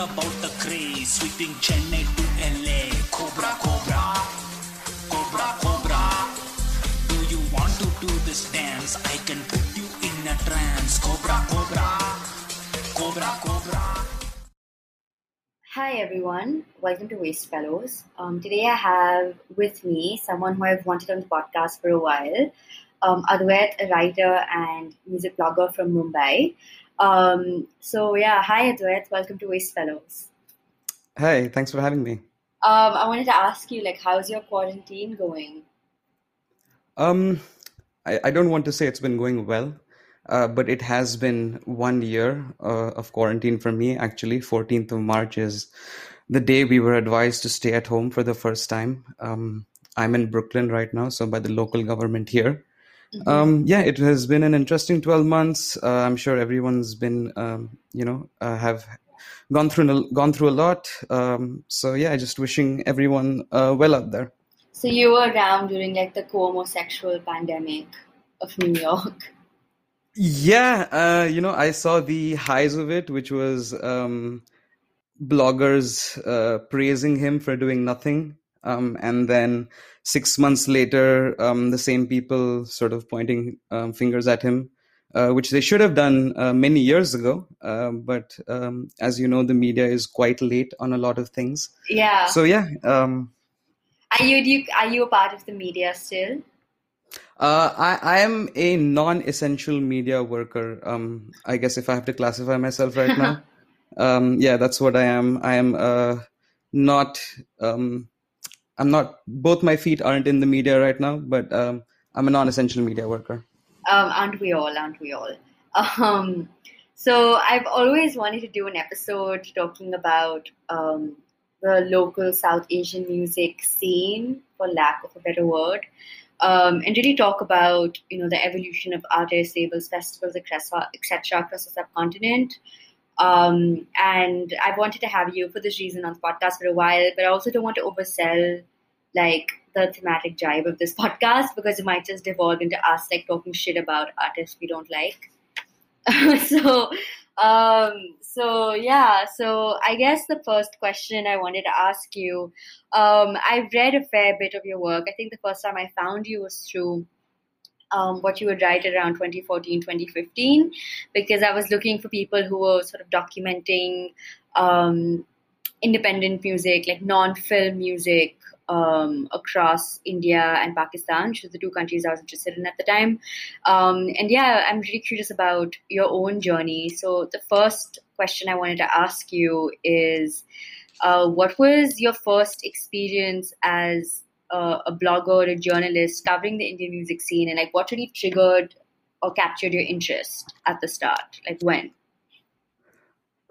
about the craze, sweeping Chennai to LA. Cobra, Cobra, Cobra, Cobra. Do you want to do this dance? I can put you in a trance. Cobra, Cobra, Cobra, Cobra. Hi everyone, welcome to Waste Fellows. Um, today I have with me someone who I've wanted on the podcast for a while, um, Adwait, a writer and music blogger from Mumbai. Um, so yeah, hi Adwait, welcome to Waste Fellows. Hey, thanks for having me. Um, I wanted to ask you, like, how's your quarantine going? Um, I, I don't want to say it's been going well, uh, but it has been one year uh, of quarantine for me. Actually, 14th of March is the day we were advised to stay at home for the first time. Um, I'm in Brooklyn right now, so by the local government here. Mhm. Um, yeah, it has been an interesting 12 months. Uh, I'm sure everyone's been, um, you know, uh, have gone through gone through a lot. Um, so yeah, just wishing everyone uh, well out there. So you were around during like the Cuomosexual pandemic of New York. Yeah, uh, you know, I saw the highs of it, which was um, bloggers uh, praising him for doing nothing. Um, and then six months later, um, the same people sort of pointing um, fingers at him, uh, which they should have done uh, many years ago. Um, but um, as you know, the media is quite late on a lot of things. Yeah. So, yeah, um, Are you, do you are you a part of the media still? Uh, I, I am a non-essential media worker. Um, I guess if I have to classify myself right now, um, yeah, that's what I am. I am uh, not. I'm not. Both my feet aren't in the media right now, but um, I'm a non-essential media worker. Um, aren't we all? Aren't we all? Um, so I've always wanted to do an episode talking about um, the local South Asian music scene, for lack of a better word, um, and really talk about you know the evolution of artists, labels, festivals, etc., across the subcontinent. Um, and I've wanted to have you for this reason on the podcast for a while, but I also don't want to oversell like the thematic jibe of this podcast because it might just devolve into us like talking shit about artists we don't like. so, um, so yeah. So I guess the first question I wanted to ask you, um, I've read a fair bit of your work. I think the first time I found you was through um, what you would write around 2014, 2015, because I was looking for people who were sort of documenting um, independent music, like non-film music, um, across India and Pakistan, which are the two countries I was interested in at the time. Um, and yeah, I'm really curious about your own journey. So the first question I wanted to ask you is, uh, what was your first experience as a, a blogger a journalist covering the Indian music scene, and like what really triggered or captured your interest at the start? Like when?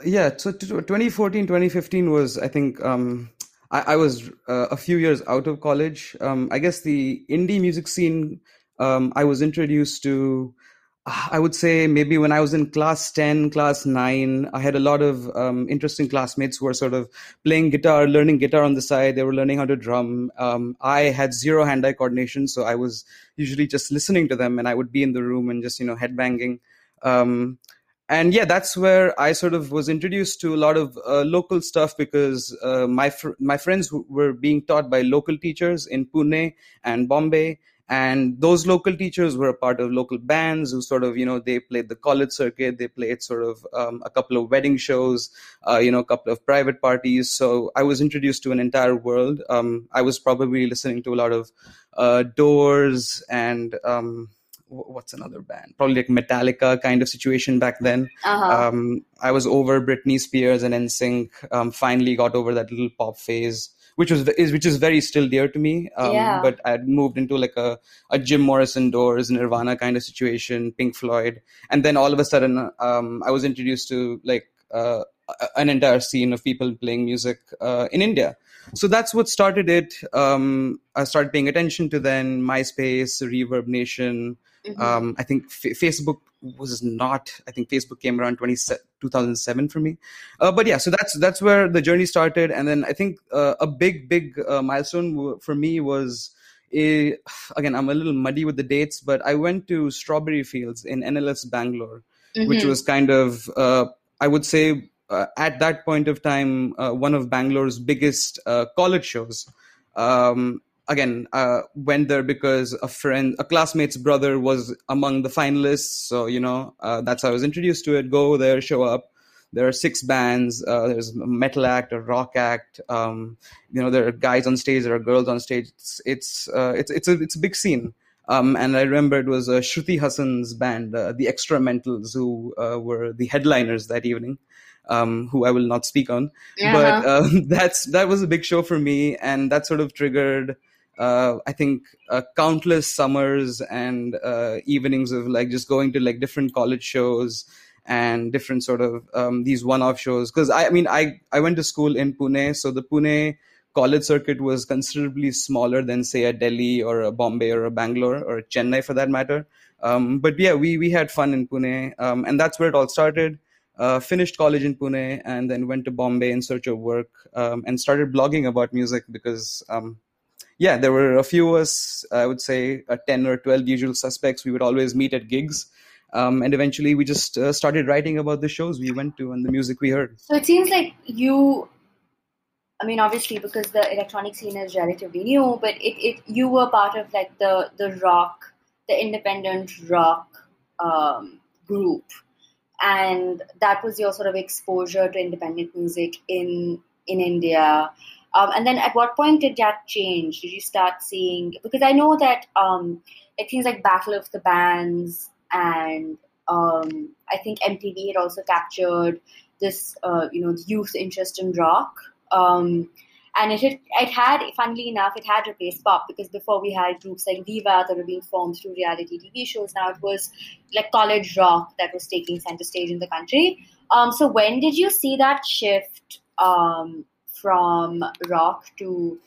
Yeah, so t- 2014, 2015 was, I think, um, I, I was uh, a few years out of college. Um, I guess the indie music scene um, I was introduced to, I would say maybe when I was in class 10, class 9, I had a lot of um, interesting classmates who were sort of playing guitar, learning guitar on the side. They were learning how to drum. Um, I had zero hand eye coordination, so I was usually just listening to them and I would be in the room and just, you know, headbanging. Um, and yeah, that's where I sort of was introduced to a lot of uh, local stuff because uh, my fr- my friends were being taught by local teachers in Pune and Bombay, and those local teachers were a part of local bands who sort of you know they played the college circuit, they played sort of um, a couple of wedding shows, uh, you know, a couple of private parties. So I was introduced to an entire world. Um, I was probably listening to a lot of uh, Doors and. Um, what's another band? Probably like Metallica kind of situation back then. Uh-huh. Um, I was over Britney Spears and NSYNC. Um, finally got over that little pop phase, which was is which is very still dear to me. Um, Yeah. But I had moved into like a a Jim Morrison, Doors, Nirvana kind of situation, Pink Floyd, and then all of a sudden, um, I was introduced to like uh, an entire scene of people playing music uh, in India. So that's what started it. Um, I started paying attention to then MySpace, Reverb Nation. Mhm. Um, I think F- Facebook was not. I think Facebook came around 20, 2007 for me. Uh, but yeah, so that's that's where the journey started, and then I think uh, a big big uh, milestone w- for me was. A, again, I'm a little muddy with the dates, but I went to Strawberry Fields in NLS Bangalore, which Mhm. was kind of, uh, I would say, uh, at that point of time uh, one of Bangalore's biggest uh, college shows. Um, again, uh, went there because a friend, a classmate's brother was among the finalists. So you know uh, that's how I was introduced to it. Go there, show up. There are six bands. Uh, there's a metal act, a rock act. Um, you know there are guys on stage, there are girls on stage. It's it's it's it's a it's a big scene. Um, and I remember it was uh, Shruti Haasan's band, uh, the Extramentals, who uh, were the headliners that evening. Um, who I will not speak on, Uh-huh. but um, that's that was a big show for me, and that sort of triggered, uh, I think, uh, countless summers and uh, evenings of like just going to like different college shows and different sort of um, these one-off shows. Because I, I mean, I I went to school in Pune, so the Pune college circuit was considerably smaller than say a Delhi or a Bombay or a Bangalore or a Chennai for that matter. Um, but yeah, we we had fun in Pune, um, and that's where it all started. Uh, finished college in Pune and then went to Bombay in search of work um, and started blogging about music because um, yeah, there were a few of us, I would say uh, 10 or 12 usual suspects. We would always meet at gigs. Um, and eventually we just uh, started writing about the shows we went to and the music we heard. So it seems like you, I mean, obviously because the electronic scene is relatively new, but it, it you were part of like the the rock, the independent rock um, group, and that was your sort of exposure to independent music in in India. Um, and then at what point did that change? Did you start seeing? Because I know that um, things like Battle of the Bands and um, I think MTV had also captured this, uh, you know, youth interest in rock. Um, and it had, it had, funnily enough, it had replaced pop because before we had groups like Viva that were being formed through reality TV shows. Now it was like college rock that was taking center stage in the country. Um, so when did you see that shift um, from rock to,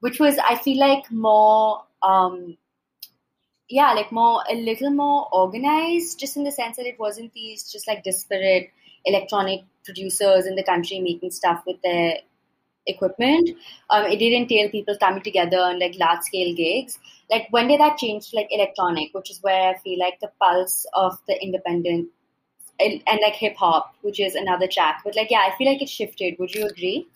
which was I feel like more, um, yeah, like more a little more organized, just in the sense that it wasn't these just like disparate electronic producers in the country making stuff with their equipment. Um, it did entail people coming together on like large scale gigs. Like when did that change to like electronic, which is where I feel like the pulse of the independent and, and like hip hop, which is another track. But like yeah, I feel like it shifted. Would you agree?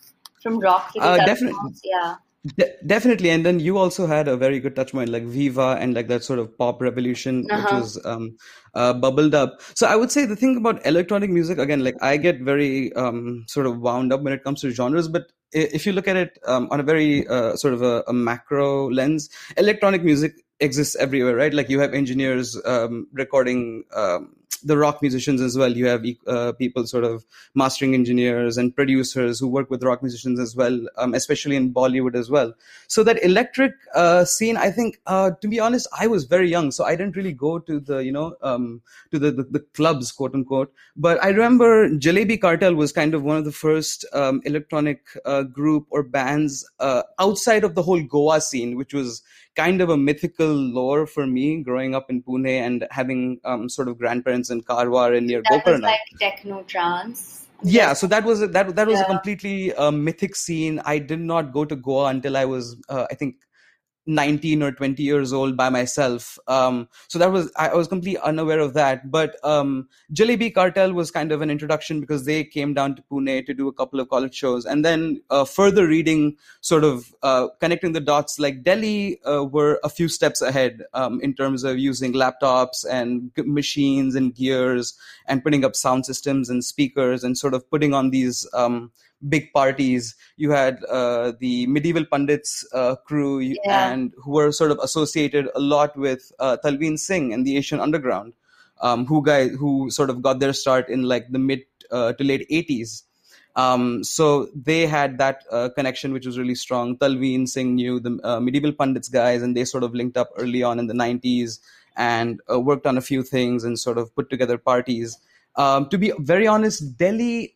From rock to Uh, definitely. Yeah. De- definitely, and then you also had a very good touch point, like Viva and like that sort of pop revolution, which Uh-huh. was um, uh, bubbled up. So I would say the thing about electronic music again, like I get very um, sort of wound up when it comes to genres, but if you look at it um, on a very uh, sort of a, a macro lens, electronic music exists everywhere, right? Like you have engineers um, recording um, the rock musicians as well. You have uh, people sort of mastering engineers and producers who work with rock musicians as well, um, especially in Bollywood as well. So that electric uh, scene, I think, uh, to be honest, I was very young, so I didn't really go to the, you know, um, to the, the, the clubs, quote unquote. But I remember Jalebi Cartel was kind of one of the first um, electronic uh, group or bands uh, outside of the whole Goa scene, which was kind of a mythical lore for me growing up in Pune and having um, sort of grandparents in Karwar and near That was Gokarna. like techno trance. Yeah, so that was a, that that was a completely uh, mythic scene. I did not go to Goa until I was, uh, I think, 19 or 20 years old by myself. Um, so that was I, I was completely unaware of that. But um, Jalebi Cartel was kind of an introduction because they came down to Pune to do a couple of college shows, and then uh, further reading, sort of uh, connecting the dots. Like Delhi uh, were a few steps ahead um, in terms of using laptops and machines and gears and putting up sound systems and speakers and sort of putting on these um, big parties. You had uh, the midival punditz uh, crew Yeah. and who were sort of associated a lot with uh, Talvin Singh and the Asian Underground, um, who guys who sort of got their start in like the mid uh, to late 80s. Um, so they had that uh, connection, which was really strong. Talvin Singh knew the uh, midival punditz guys, and they sort of linked up early on in the 90s and uh, worked on a few things and sort of put together parties. Um, to be very honest, Delhi,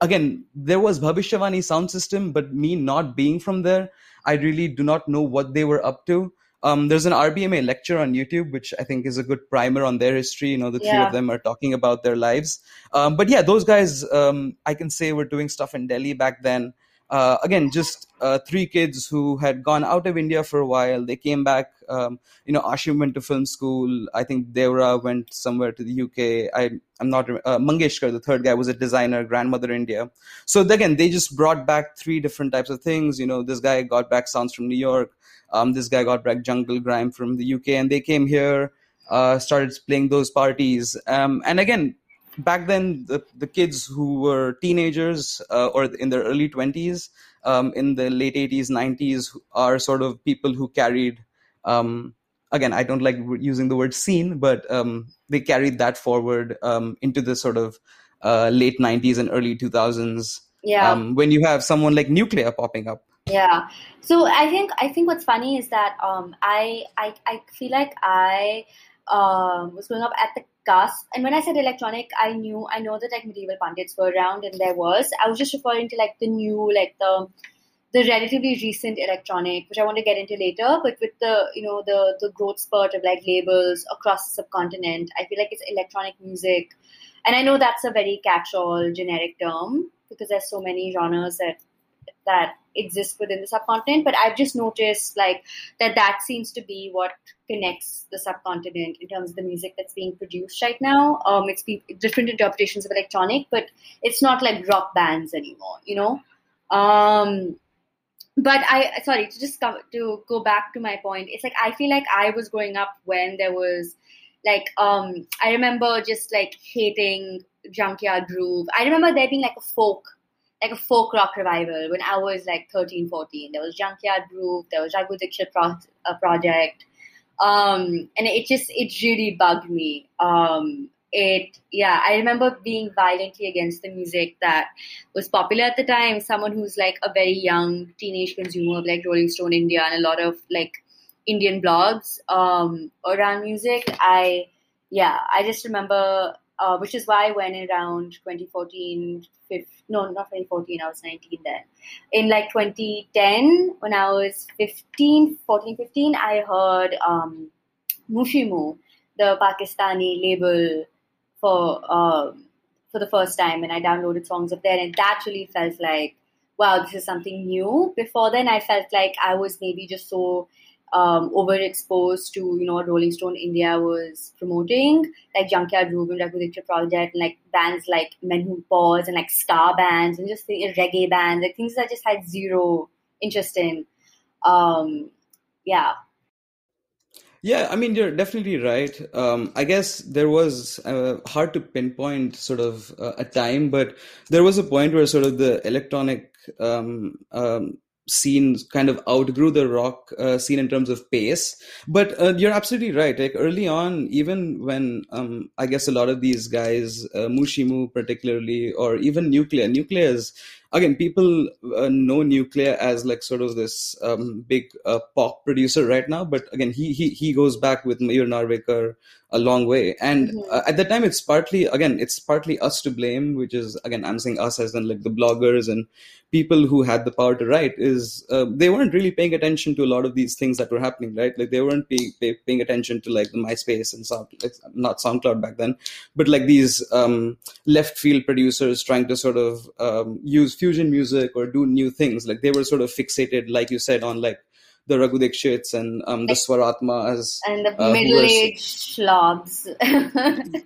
again, there was Bhavishyavani sound system, but me not being from there, I really do not know what they were up to. Um, there's an RBMA lecture on YouTube, which I think is a good primer on their history. You know, the three of them are talking about their lives. Um, but yeah, those guys, um, I can say, were doing stuff in Delhi back then. Uh, again, just uh, three kids who had gone out of India for a while. They came back. Um, you know, Ashim went to film school. I think Devra went somewhere to the UK. I, I'm not. Uh, Mangeshkar, the third guy, was a designer, grandmother India. So again, they just brought back three different types of things. You know, this guy got back sounds from New York. Um, this guy got back jungle grime from the UK, and they came here, uh, started playing those parties. Um, and again, back then the, the kids who were teenagers uh, or in their early 20s um, in the late 80s 90s are sort of people who carried um, again i don't like using the word scene but um, they carried that forward um, into the sort of uh, late 90s and early 2000s Yeah. um, when you have someone like nucleya popping up Yeah. So I think I think what's funny is that um, I, I I feel like I um, was growing up at the cusp, and when I said electronic, I knew I know that like midival punditz were around, and there was. I was just referring to like the new, like the the relatively recent electronic, which I want to get into later. But with the you know the the growth spurt of like labels across the subcontinent, I feel like it's electronic music, and I know that's a very catch-all generic term because there's so many genres that that exist within the subcontinent but i've just noticed like that that seems to be what connects the subcontinent in terms of the music that's being produced right now. Um it's different interpretations of electronic but it's not like rock bands anymore you know? Um but i sorry to just come to go back to my point it's like i feel like i was growing up when there was like um i remember just like hating junkyard groove. I remember there being like a folk like a folk rock revival when I was like 13, 14. There was Junkyard Groove, there was Raghu Dixit pro- uh, project. Um, and it just, it really bugged me. Um, it, yeah, I remember being violently against the music that was popular at the time. Someone who's like a very young teenage consumer of like Rolling Stone India and a lot of like Indian blogs um, around music. I, yeah, I just remember uh, which is why when around 2014, 15, no, not 2014, I was 19 then. In like 2010, when I was 15, 14, 15, I heard um, Mushimu, the Pakistani label, for um, for the first time, and I downloaded songs of there, and that really felt like, wow, this is something new. Before then, I felt like I was maybe just so um, overexposed to you know what Rolling Stone India was promoting, like Junkyard Groove and Raghu Dixit Project, and like bands like Men Who Pause and like ska bands and just reggae bands, like things that I just had zero interest in. Um, yeah, Yeah, I mean, you're definitely right. Um, I guess there was uh, hard to pinpoint sort of uh, a time, but there was a point where sort of the electronic um, um, scene kind of outgrew the rock uh, scene in terms of pace. But uh, you're absolutely right. Like early on, even when um, I guess a lot of these guys, uh, Mushimu particularly, or even Nucleya, Nucleya is again people uh, know nucleya as like sort of this um, big uh, pop producer right now but again he he he goes back with Mayur Narvekar a long way and Mhm. uh, at the time it's partly again it's partly us to blame which is again i'm saying us as in like the bloggers and people who had the power to write is uh, they weren't really paying attention to a lot of these things that were happening right like they weren't pay, pay, paying attention to like the myspace and sound like, not soundcloud back then but like these um, left field producers trying to sort of um, use fusion music or do new things. Like they were sort of fixated, like you said, on like the Raghu Dixits and um, the Swarathmas. and the Uh, middle-aged slobs.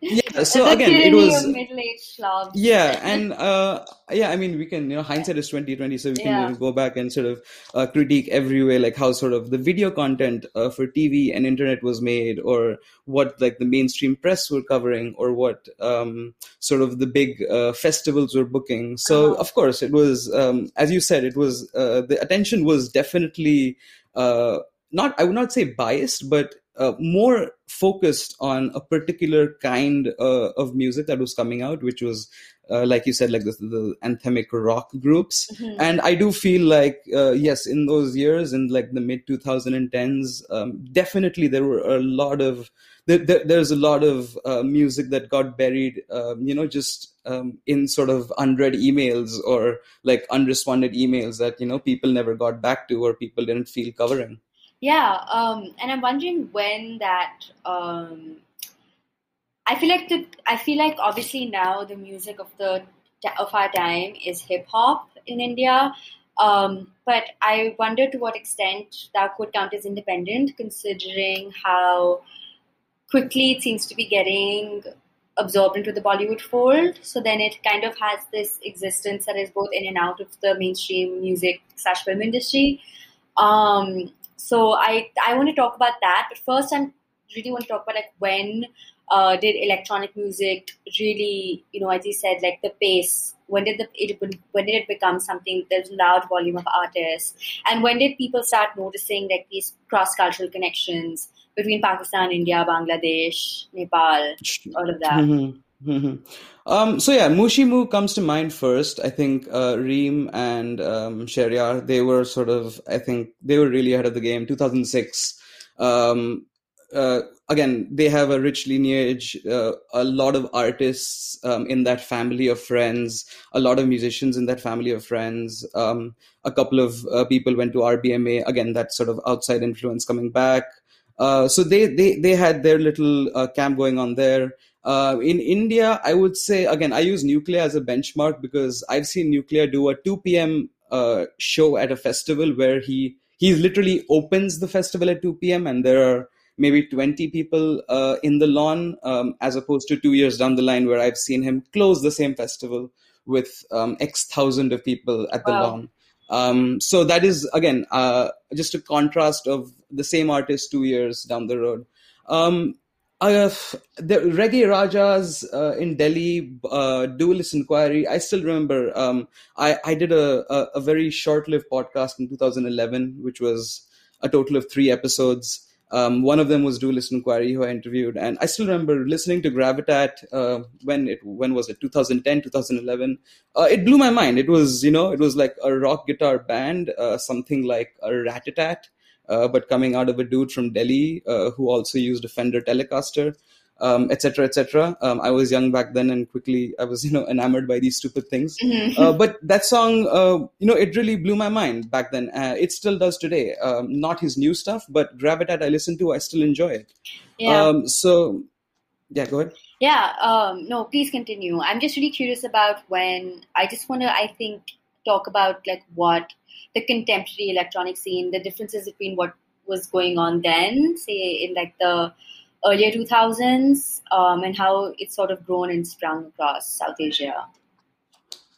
Yeah, so the again, it was middle-aged slobs. yeah, and uh, yeah, I mean, we can you know hindsight is twenty twenty, so we can Yeah. go back and sort of uh, critique every way, like how sort of the video content uh, for TV and internet was made, or what like the mainstream press were covering, or what um, sort of the big uh, festivals were booking. So Uh-huh. of course, it was um, as you said, it was uh, the attention was definitely uh, not I would not say biased, but uh, more focused on a particular kind uh, of music that was coming out, which was, uh, like you said, like the, the anthemic rock groups. Mhm. And I do feel like, uh, yes, in those years, in like the mid 2010s, um, definitely there were a lot of there, there, there's a lot of uh, music that got buried, um, you know, just um, in sort of unread emails or like unresponded emails that you know people never got back to or people didn't feel covering. Yeah, um, and I'm wondering when that. I feel like the. I feel like obviously now the music of the of our time is hip hop in India, Um, but I wonder to what extent that could count as independent, considering how quickly it seems to be getting absorbed into the Bollywood fold. So then it kind of has this existence that is both in and out of the mainstream music slash film industry. Um, so I I want to talk about that. But first, I really want to talk about like when uh, did electronic music really, you know, as you said, like the pace? When did the it, when did it become something? There's a large volume of artists, and when did people start noticing like these cross cultural connections between Pakistan, India, Bangladesh, Nepal, all of that? Mm-hmm. Mm-hmm. Um, so yeah, Mushimu comes to mind first. I think uh, Reem and um, they were sort of, I think they were really ahead of the game. 2006. Um, uh, again, they have a rich lineage, uh, a lot of artists um, in that family of friends, a lot of musicians in that family of friends. Um, a couple of uh, people went to RBMA. Again, that sort of outside influence coming back. Uh, so they, they they had their little uh, camp going on there. Uh, in India, I would say again, I use Nucleya as a benchmark because I've seen Nucleya do a 2 p.m. show at a festival where he he literally opens the festival at 2 p.m. and there are maybe 20 people uh, in the lawn, um, as opposed to two years down the line where I've seen him close the same festival with um, X thousand of people at the wow. lawn. Um, so that is again uh, just a contrast of the same artist two years down the road. Um, uh, the Reggae Rajas uh, in Delhi, uh, Dualist Inquiry. I still remember. Um, I, I did a, a, a very short-lived podcast in 2011, which was a total of three episodes. Um, one of them was Dualist Inquiry, who I interviewed, and I still remember listening to Gravitat uh, when it when was it 2010 2011. Uh, it blew my mind. It was you know it was like a rock guitar band, uh, something like a Ratatat, uh, but coming out of a dude from Delhi uh, who also used a Fender Telecaster etc., um, etc. Et um, I was young back then, and quickly I was, you know, enamored by these stupid things. Mm-hmm. Uh, but that song, uh, you know, it really blew my mind back then. Uh, it still does today. Um, not his new stuff, but Gravitat I listen to, I still enjoy it. Yeah. Um, so, yeah, go ahead. Yeah. Um, no, please continue. I'm just really curious about when. I just want to, I think, talk about like what the contemporary electronic scene, the differences between what was going on then, say in like the earlier 2000s um, and how it's sort of grown and sprung across South Asia.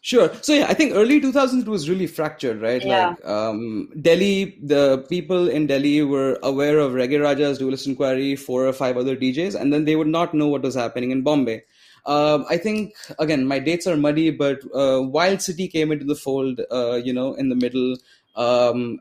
Sure. So yeah, I think early 2000s was really fractured, right? Yeah. Like um, Delhi, the people in Delhi were aware of Reggae Rajas, Dualist Inquiry, four or five other DJs, and then they would not know what was happening in Bombay. Um, I think again, my dates are muddy, but uh, Wild City came into the fold, uh, you know, in the middle. Um,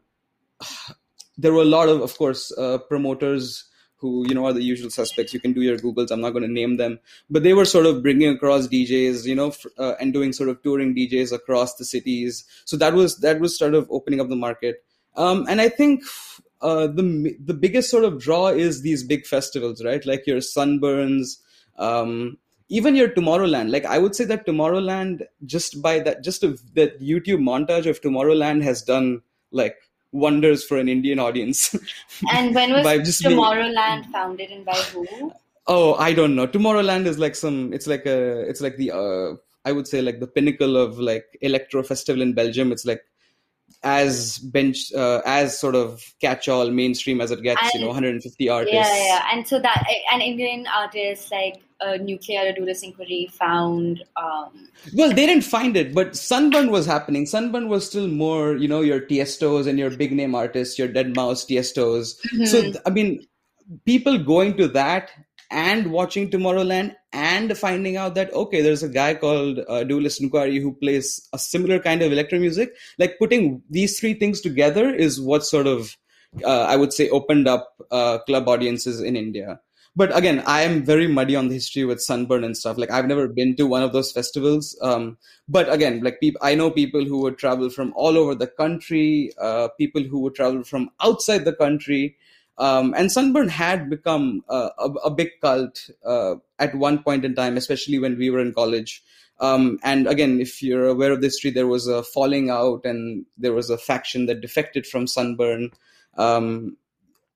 there were a lot of, of course, uh, promoters who you know are the usual suspects. You can do your googles. I'm not going to name them, but they were sort of bringing across DJs, you know, uh, and doing sort of touring DJs across the cities. So that was that was sort of opening up the market. Um, and I think uh, the the biggest sort of draw is these big festivals, right? Like your Sunburns. Um, even your Tomorrowland, like I would say that Tomorrowland, just by that, just a, that YouTube montage of Tomorrowland has done like wonders for an Indian audience. And when was Tomorrowland being... founded and by who? Oh, I don't know. Tomorrowland is like some. It's like a. It's like the. Uh, I would say like the pinnacle of like electro festival in Belgium. It's like as bench uh, as sort of catch-all mainstream as it gets and, you know 150 artists yeah yeah and so that an indian artist like uh, nucleya dualist inquiry found um... well they didn't find it but sunburn was happening sunburn was still more you know your tiestos and your big name artists your deadmau5 tiestos mm-hmm. so i mean people going to that and watching Tomorrowland and finding out that okay, there's a guy called uh, Dualist Inquiry who plays a similar kind of electro music. Like putting these three things together is what sort of uh, I would say opened up uh, club audiences in India. But again, I am very muddy on the history with Sunburn and stuff. Like I've never been to one of those festivals. Um, but again, like I know people who would travel from all over the country, uh, people who would travel from outside the country um, and Sunburn had become a, a, big cult uh, at one point in time, especially when we were in college. Um, and again, if you're aware of the history, there was a falling out and there was a faction that defected from Sunburn. Um,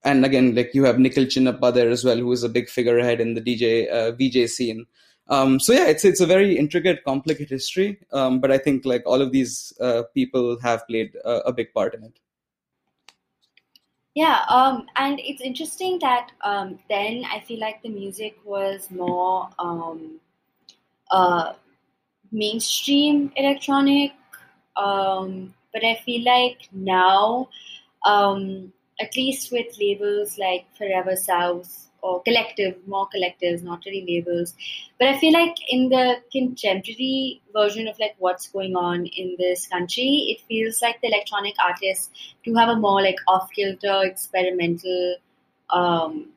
and again, like you have Nikhil Chinapa there as well, who is a big figurehead in the DJ uh, VJ scene. Um, so yeah, it's it's a very intricate, complicated history. Um, but I think like all of these uh, people have played a, a, big part in it. Yeah, um, and it's interesting that um, then I feel like the music was more um, uh, mainstream electronic, um, but I feel like now, at least with labels like Forever South or collective, more collectives, not really labels. But I feel like in the contemporary version of like what's going on in this country, it feels like the electronic artists do have a more like off kilter, experimental um,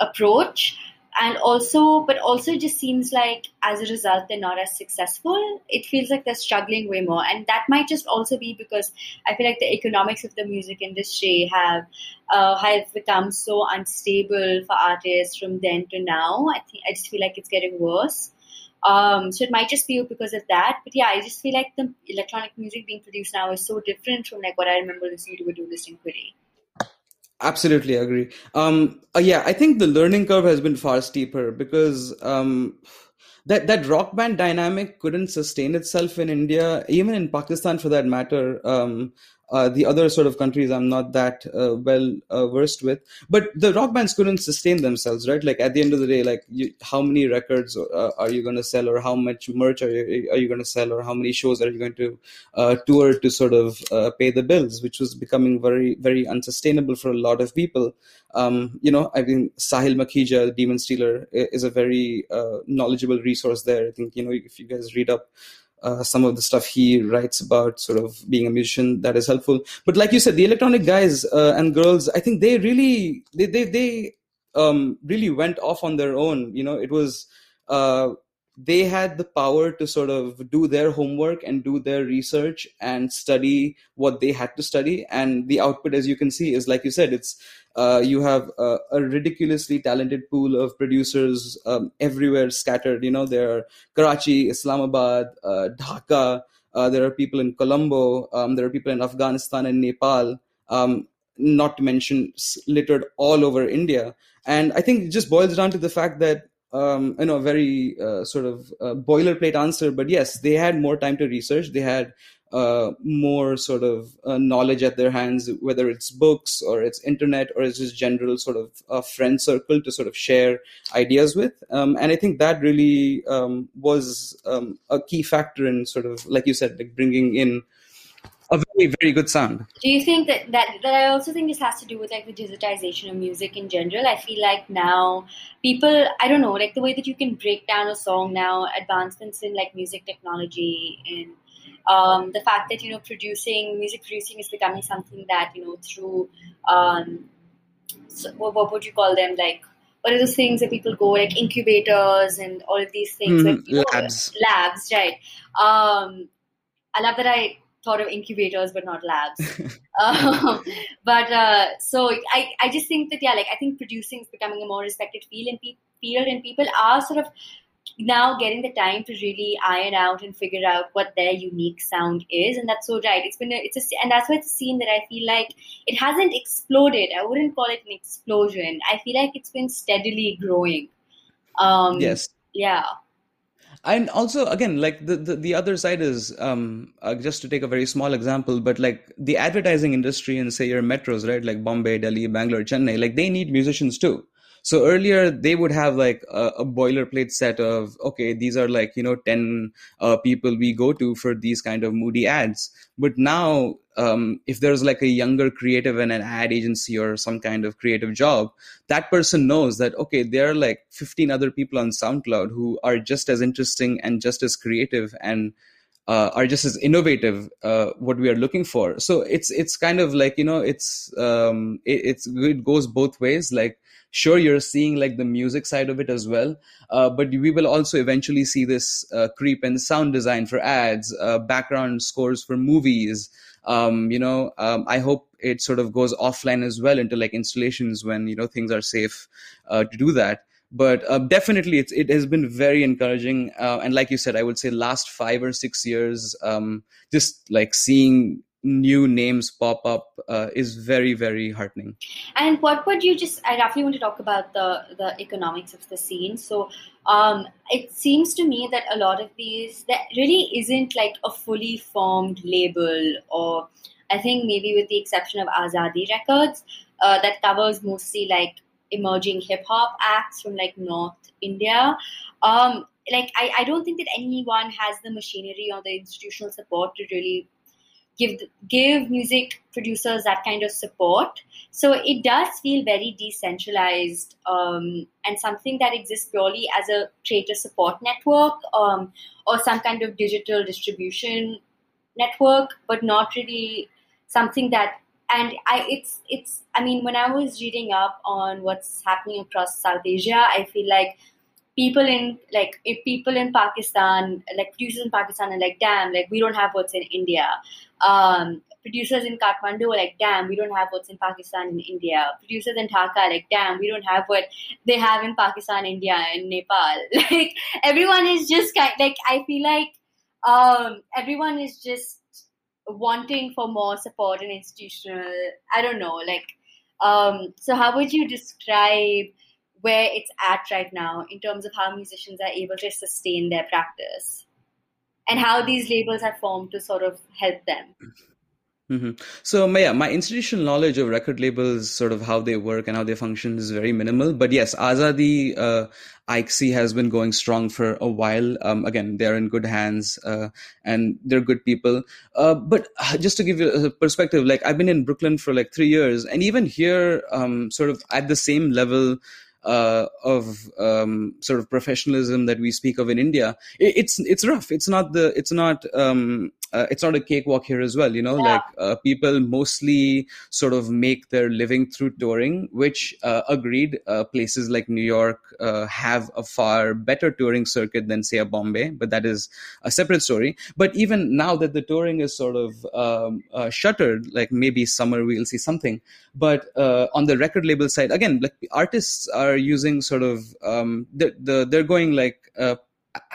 approach and also but also it just seems like as a result they're not as successful. It feels like they're struggling way more. And that might just also be because i feel like the economics of the music industry have uh, have become so unstable for artists from then to now. I think i just feel like it's getting worse. Um, so it might just be because of that. But yeah i just feel like the electronic music being produced now is so different from like what i remember listening to do listening pretty Absolutely agree. Um, uh, yeah, I think the learning curve has been far steeper because um, that that rock band dynamic couldn't sustain itself in India, even in Pakistan for that matter. Um, uh, the other sort of countries I'm not that uh, well uh, versed with. But the rock bands couldn't sustain themselves, right? Like at the end of the day, like you, how many records uh, are you going to sell, or how much merch are you are you going to sell, or how many shows are you going to uh, tour to sort of uh, pay the bills, which was becoming very very unsustainable for a lot of people. Um, you know, I mean, Sahil Makhija, Demon Stealer, is a very knowledgeable resource there. I think you know if you guys read up uh, some of the stuff he writes about sort of being a musician that is helpful. But like you said the electronic guys uh, and girls i think they really they they, they um, really went off on their own. You know it was uh, they had the power to sort of do their homework and do their research and study what they had to study. And the output as you can see is like you said it's uh, you have a, a, ridiculously talented pool of producers um, everywhere scattered. You know there are karachi islamabad uh, dhaka uh, there are people in colombo um, there are people in afghanistan and nepal um, not to mention littered all over india. And i think it just boils down to the fact that um, you know, a very uh, sort of uh, boilerplate answer, but yes, they had more time to research. They had uh, more sort of uh, knowledge at their hands, whether it's books or it's internet or it's just general sort of a friend circle to sort of share ideas with. Um, and I think that really um, was um, a key factor in sort of, like you said, like bringing in a very very good sound. Do you think that, that that i also think this has to do with like the digitization of music in general? I feel like now people i don't know like the way that you can break down a song now advancements in like music technology and um, the fact that you know producing music producing is becoming something that you know through um, so what, what would you call them like what are those things that people go like incubators and all of these things mm, like, labs know, labs right? Um, i love that i thought of incubators but not labs. um, but uh, so I, I just think that yeah, like I think producing is becoming a more respected field and pe- field, and people are sort of now getting the time to really iron out and figure out what their unique sound is, and that's so right. It's been a, it's a, and that's why it's a scene that I feel like it hasn't exploded. I wouldn't call it an explosion. I feel like it's been steadily growing. Um, yes. Yeah and also again like the, the, the other side is um, uh, just to take a very small example but like the advertising industry in say your metros right? Like bombay delhi bangalore chennai like they need musicians too so earlier they would have like a, a boilerplate set of okay these are like you know 10 uh, people we go to for these kind of moody ads. But now um, if there's like a younger creative in an ad agency or some kind of creative job that person knows that okay there are like 15 other people on soundcloud who are just as interesting and just as creative and uh, are just as innovative uh, what we are looking for. So it's it's kind of like you know it's um, it, it's it goes both ways. Like sure you're seeing like the music side of it as well uh, but we will also eventually see this uh, creep in sound design for ads uh, background scores for movies. Um, you know um, i hope it sort of goes offline as well into like installations when you know things are safe uh, to do that. But uh, definitely it's, it has been very encouraging uh, and like you said i would say last five or six years um, just like seeing new names pop up uh, is very very heartening. And what would you just? I roughly want to talk about the the economics of the scene. So um, it seems to me that a lot of these there really isn't like a fully formed label, or I think maybe with the exception of Azadi Records, uh, that covers mostly like emerging hip hop acts from like North India. Um, like I, I don't think that anyone has the machinery or the institutional support to really give give music producers that kind of support. So it does feel very decentralized um, and something that exists purely as a creator support network um, or some kind of digital distribution network, but not really something that. And I, it's it's. I mean, when I was reading up on what's happening across South Asia, I feel like people in like if people in Pakistan, like producers in Pakistan, are like, damn, like we don't have what's in India. Um, producers in Kathmandu are like, damn, we don't have what's in Pakistan and India. Producers in Dhaka like, damn, we don't have what they have in Pakistan, India, and Nepal. Like everyone is just kind like I feel like um, everyone is just wanting for more support and institutional. I don't know, like. Um, so how would you describe where it's at right now in terms of how musicians are able to sustain their practice and how these labels are formed to sort of help them. Mm-hmm. So, yeah, my institutional knowledge of record labels, sort of how they work and how they function, is very minimal. But yes, Azadi uh, IXI has been going strong for a while. Um, again, they're in good hands uh, and they're good people. Uh, but uh, just to give you a perspective, like I've been in Brooklyn for like three years, and even here, um, sort of at the same level uh, of um, sort of professionalism that we speak of in India, it, it's it's rough. It's not the it's not um, uh, it's not a cakewalk here as well. You know, yeah. like uh, people mostly sort of make their living through touring, which uh, agreed uh, places like New York uh, have a far better touring circuit than say a Bombay, but that is a separate story. But even now that the touring is sort of um, uh, shuttered, like maybe summer we'll see something. But on the record label side, again, like artists are using sort of um, the, the they're going like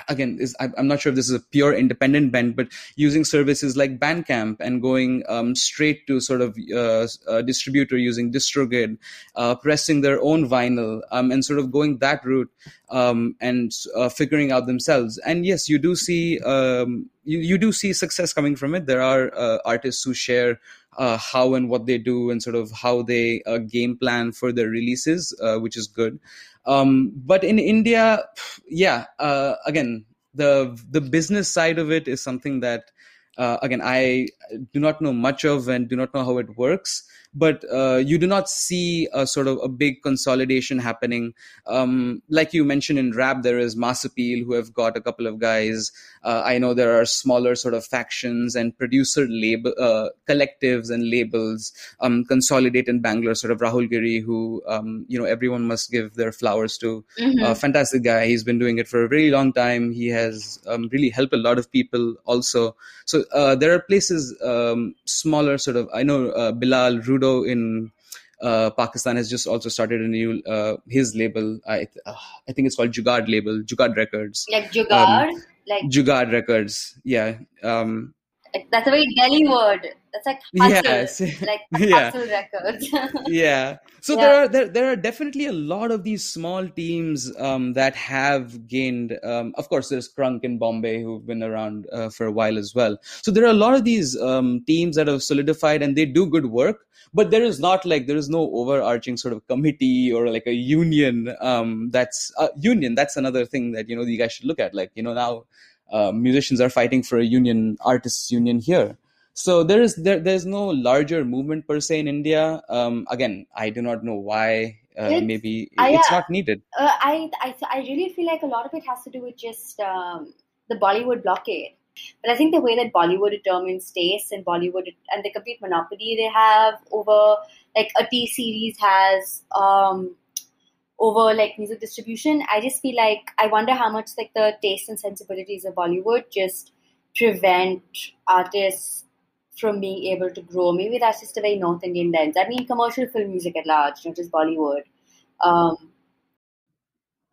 again is i'm not sure if this is a pure independent band but using services like bandcamp and going um, straight to sort of uh, a distributor using distrokid uh, pressing their own vinyl um, and sort of going that route um, and uh, figuring out themselves. And yes you do see um, you, you do see success coming from it. There are uh, artists who share uh, how and what they do and sort of how they uh, game plan for their releases, uh, which is good. Um, but in India, yeah, uh, again, the the business side of it is something that uh, again I do not know much of and do not know how it works but uh, you do not see a sort of a big consolidation happening. Um, like you mentioned in rap, there is Mass Appeal who have got a couple of guys. Uh, I know there are smaller sort of factions and producer label uh, collectives and labels um, consolidate in Bangalore. Sort of Rahul Giri, who um, you know everyone must give their flowers to. Mm-hmm. Fantastic guy. He's been doing it for a very long time. He has um, really helped a lot of people also. So uh, there are places um, smaller, sort of. I know uh, Bilal. Rudy Ludo in uh, Pakistan has just also started a new uh, his label. I uh, I think it's called Jugaad label, Jugaad Records. Like Jugaad, um, like Jugaad Records. Yeah. Um, that's a very Delhi word. That's like hustle, yes. like yeah. hustle records. yeah. So yeah. there are there, there are definitely a lot of these small teams um, that have gained. Um, of course, there's Krunk in Bombay who've been around uh, for a while as well. So there are a lot of these um, teams that have solidified and they do good work. But there is not like there is no overarching sort of committee or like a union. Um, that's a union. That's another thing that you know you guys should look at. Like you know now uh, musicians are fighting for a union, artists union here. So there is there there's no larger movement per se in India. Um, again, I do not know why. Uh, maybe it's not needed. Uh, I, I I really feel like a lot of it has to do with just um, the Bollywood blockade. But I think the way that Bollywood determines taste and Bollywood and the complete monopoly they have over like a T series has um, over like music distribution. I just feel like I wonder how much like the taste and sensibilities of Bollywood just prevent artists from being able to grow. Maybe that's just a very North Indian lens. I mean, commercial film music at large, not just Bollywood. Um,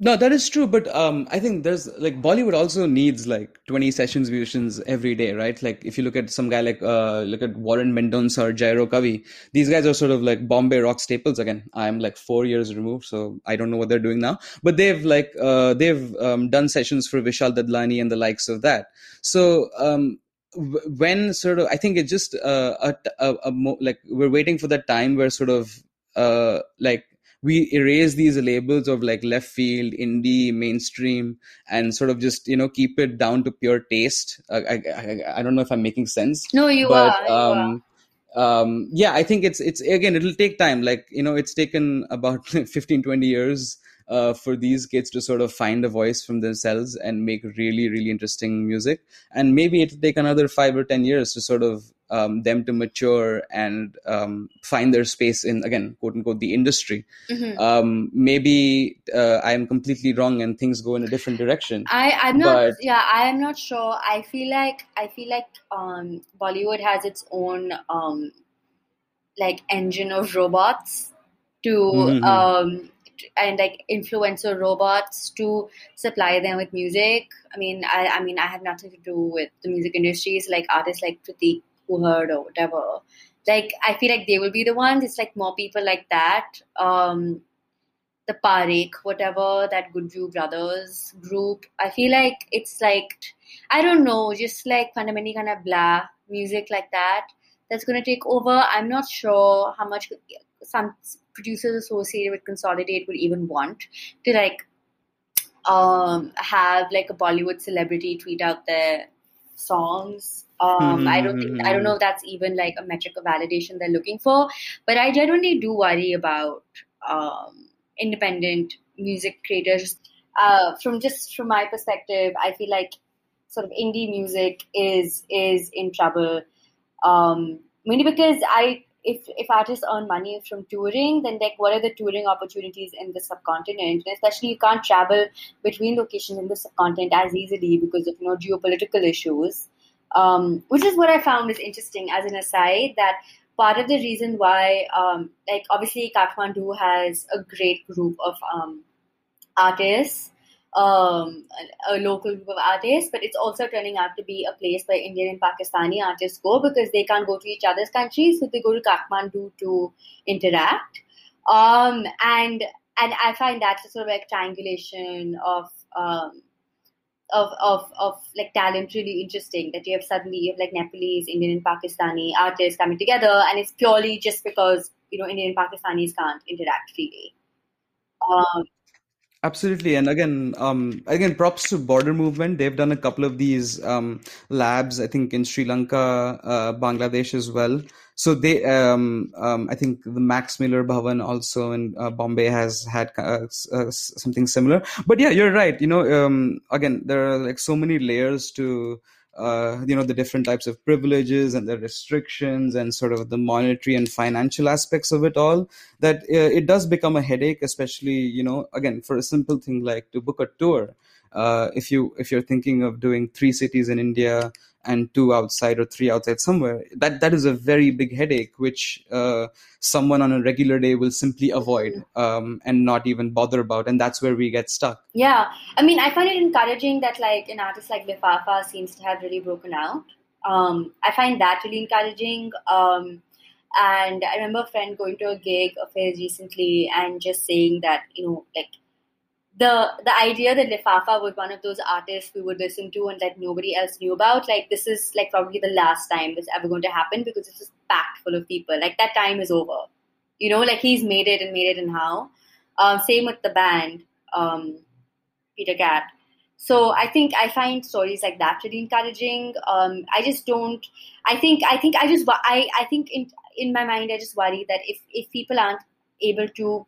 No, that is true, but um, I think there's like Bollywood also needs like 20 sessions musicians every day, right? Like if you look at some guy like uh, look at Warren Mendonsa or Jairo Kavi, these guys are sort of like Bombay rock staples. Again, I'm like four years removed, so I don't know what they're doing now, but they've like uh, they've um, done sessions for Vishal Dadlani and the likes of that. So um, when sort of I think it's just uh, a, a, a mo- like we're waiting for that time where sort of uh, like we erase these labels of like left field, indie, mainstream, and sort of just you know keep it down to pure taste. I I, I don't know if I'm making sense. No, you but, are. You um, um, yeah, I think it's it's again it'll take time. Like you know, it's taken about 15, 20 years uh, for these kids to sort of find a voice from themselves and make really really interesting music. And maybe it'll take another five or ten years to sort of um, them to mature and um, find their space in again quote unquote the industry Mhm. um, maybe uh, i am completely wrong and things go in a different direction I I'm not But- yeah I am not sure. I feel like I feel like um, Bollywood has its own um, like engine of robots to Mhm. And like influencer robots to supply them with music. I mean I I mean I have nothing to do with the music industries like artists like Prateek Kuhad or whatever. Like I feel like they will be the ones. It's like more people like that. Um, the Parekh, whatever that Gujju brothers group. I feel like it's like I don't know, just like fundamentally kind of blah music like that. That's gonna take over. I'm not sure how much some producers associated with Consolidate would even want to like um have like a Bollywood celebrity tweet out their songs. Um, I don't think I don't know if that's even like a metric of validation they're looking for, but I genuinely do worry about um, independent music creators. Uh, from just from my perspective, I feel like sort of indie music is is in trouble. Um, mainly because I if if artists earn money from touring, then like what are the touring opportunities in the subcontinent? And especially you can't travel between locations in the subcontinent as easily because of you know geopolitical issues. Um, which is what I found is interesting as an aside that part of the reason why um, like obviously Kathmandu has a great group of um, artists um, a, a local group of artists, but it's also turning out to be a place where Indian and Pakistani artists go because they can't go to each other's countries, so they go to Kathmandu to interact. Um, and and I find that sort of like triangulation of um, of, of, of like talent really interesting that you have suddenly you have like Nepalese, Indian and Pakistani artists coming together and it's purely just because you know Indian and Pakistanis can't interact freely. Um, Absolutely, and again, um, again, props to Border Movement. They've done a couple of these um, labs, I think, in Sri Lanka, uh, Bangladesh as well. So they, um, um, I think, the Max Mueller Bhavan also in uh, Bombay has had uh, uh, something similar. But yeah, you're right. You know, um, again, there are like so many layers to. Uh, you know the different types of privileges and the restrictions and sort of the monetary and financial aspects of it all that uh, it does become a headache especially you know again for a simple thing like to book a tour. Uh, if you if you're thinking of doing three cities in india and two outside or three outside somewhere that that is a very big headache which uh, someone on a regular day will simply avoid um, and not even bother about and that's where we get stuck Yeah, I mean, I find it encouraging that like an artist like Lifafa seems to have really broken out. Um, I find that really encouraging. Um, and I remember a friend going to a gig of his recently and just saying that you know like the the idea that Lifafa was one of those artists we would listen to and that nobody else knew about, like this is like probably the last time this ever going to happen because it's just packed full of people. Like that time is over. You know, like he's made it and made it and how. Um, same with the band, um, Peter Cat. So I think I find stories like that really encouraging. Um, I just don't. I think I think I just I I think in in my mind I just worry that if if people aren't able to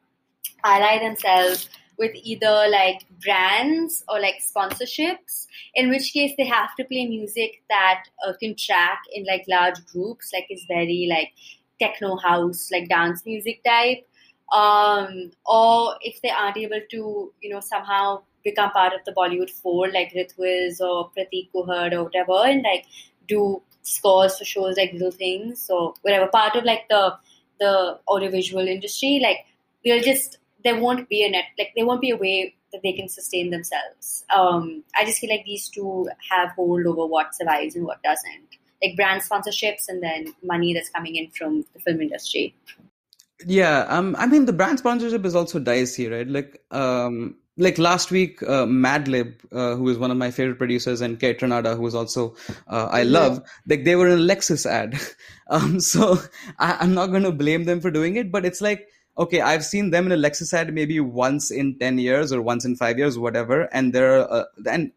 ally themselves with either like brands or like sponsorships, in which case they have to play music that uh, can track in like large groups, like is very like techno house, like dance music type. Um, or if they aren't able to, you know, somehow become part of the Bollywood fold, like Ritviz or Prateek Kuhad or whatever, and like do scores for shows like Little Things or whatever, part of like the the audiovisual industry, like they'll just there won't be a net like there won't be a way that they can sustain themselves. Um, I just feel like these two have hold over what survives and what doesn't. Like brand sponsorships and then money that's coming in from the film industry. Yeah, um, I mean the brand sponsorship is also dicey, right? Like, um, like last week, uh, Madlib, uh, who is one of my favorite producers, and Kaytranada, who is also uh, I love, like they were in a Lexus ad. um, so I, I'm not going to blame them for doing it, but it's like okay, I've seen them in a Lexus ad maybe once in ten years or once in five years, whatever, and they're uh, and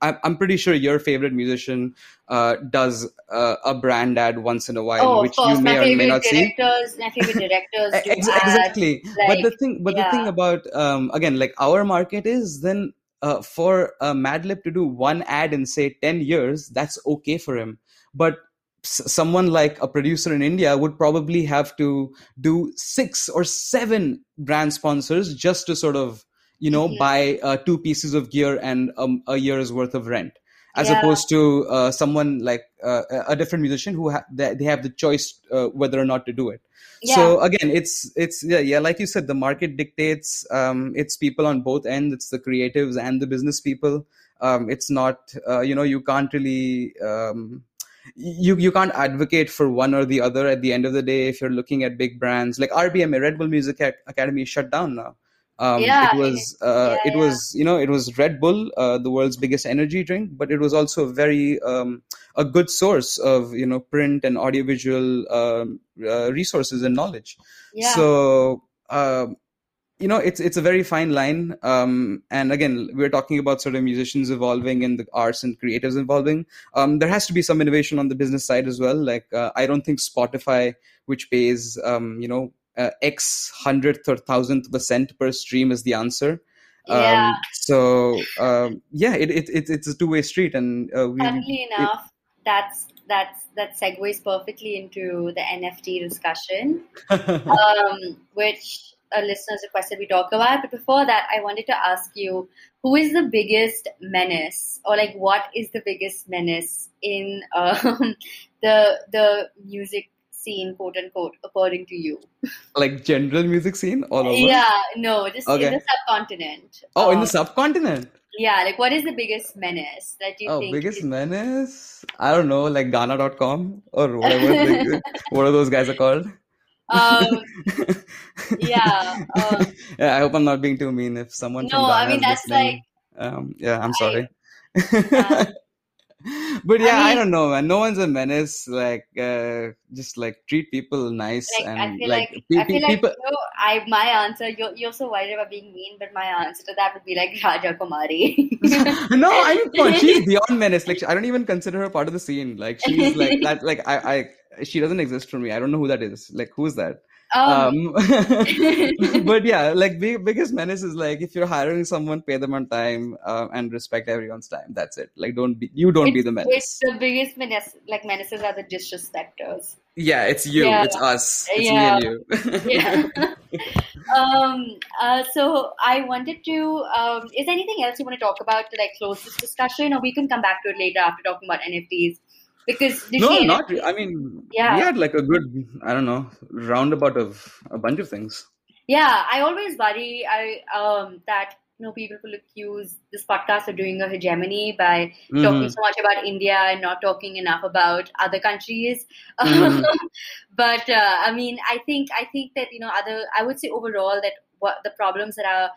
I'm pretty sure your favorite musician uh, does uh, a brand ad once in a while, Oh, which you my may or may not see. my favorite directors Ex- ads. exactly but the thing but the thing about um again like our market is then uh, for uh, madlib to do one ad in say 10 years that's okay for him but someone like a producer in india would probably have to do six or seven brand sponsors just to sort of you know Mhm. buy uh, two pieces of gear and um, a year's worth of rent as Yeah. opposed to uh, someone like uh, a different musician who ha- they they have the choice uh, whether or not to do it Yeah. so again it's it's yeah, yeah like you said the market dictates um it's people on both ends it's the creatives and the business people um it's not uh, you know you can't really um you you can't advocate for one or the other at the end of the day if you're looking at big brands like RBMA Red Bull Music Academy shut down now um Yeah, it was uh, yeah, it yeah. was you know it was Red Bull uh, the world's biggest energy drink but it was also a very um a good source of you know print and audiovisual um, uh, resources and knowledge yeah. so um, you know it's it's a very fine line. Um, and again we're talking about sort of musicians evolving and the arts and creatives evolving. Um, there has to be some innovation on the business side as well. Like uh, i don't think spotify which pays um, you know uh, x hundredth or thousandth percent per stream is the answer. Yeah. um, so um, yeah it, it, it it's a two-way street and uh, we Funnily enough, that's that's that segues perfectly into the NFT discussion, um, which a listeners requested we talk about. But before that, I wanted to ask you, who is the biggest menace, or like what is the biggest menace in um, the the music scene, quote unquote, according to you? like general music scene all over Yeah, no, just Okay. in the subcontinent. oh in the Um, subcontinent yeah, like what is the biggest menace that you Oh, think? biggest is- menace? I don't know, like Gaana.com or whatever. they, what are those guys are called? Um, yeah. Um, yeah, I hope I'm not being too mean. If someone from No, I mean, that's listening, um, yeah, I'm I- sorry. yeah. but yeah, I, mean- don't know, man. No one's a menace. Like, uh, just like treat people nice like and I feel like, like, pe- I feel like people. you know, I my answer you're you're so worried about being mean, but my answer to that would be like Raja Kumari. no, I mean, she's beyond menace. Like, I don't even consider her part of the scene. Like, she's like that. Like, I, I, she doesn't exist for me. I don't know who that is. Like, who's that? um, Um, but yeah, like big, biggest menace is like if you're hiring someone, pay them on time uh, and respect everyone's time. That's it. Like, don't be you don't be the it's, menace. it's the biggest menace. Like menaces are the disrespecters. Yeah, it's you. Yeah. It's us. It's Yeah. me and you. Yeah. um. Uh. So I wanted to. Um. Is there anything else you want to talk about to like close this discussion, or we can come back to it later after talking about NFTs? Because no, not. Re- I mean, Yeah. we had like a good, I don't know, roundabout of a bunch of things. Yeah, I always worry I um that you know people will accuse this podcast of doing a hegemony by talking Mhm. so much about India and not talking enough about other countries. Mhm. but uh, I mean, I think I think that you know other I would say overall that what the problems that are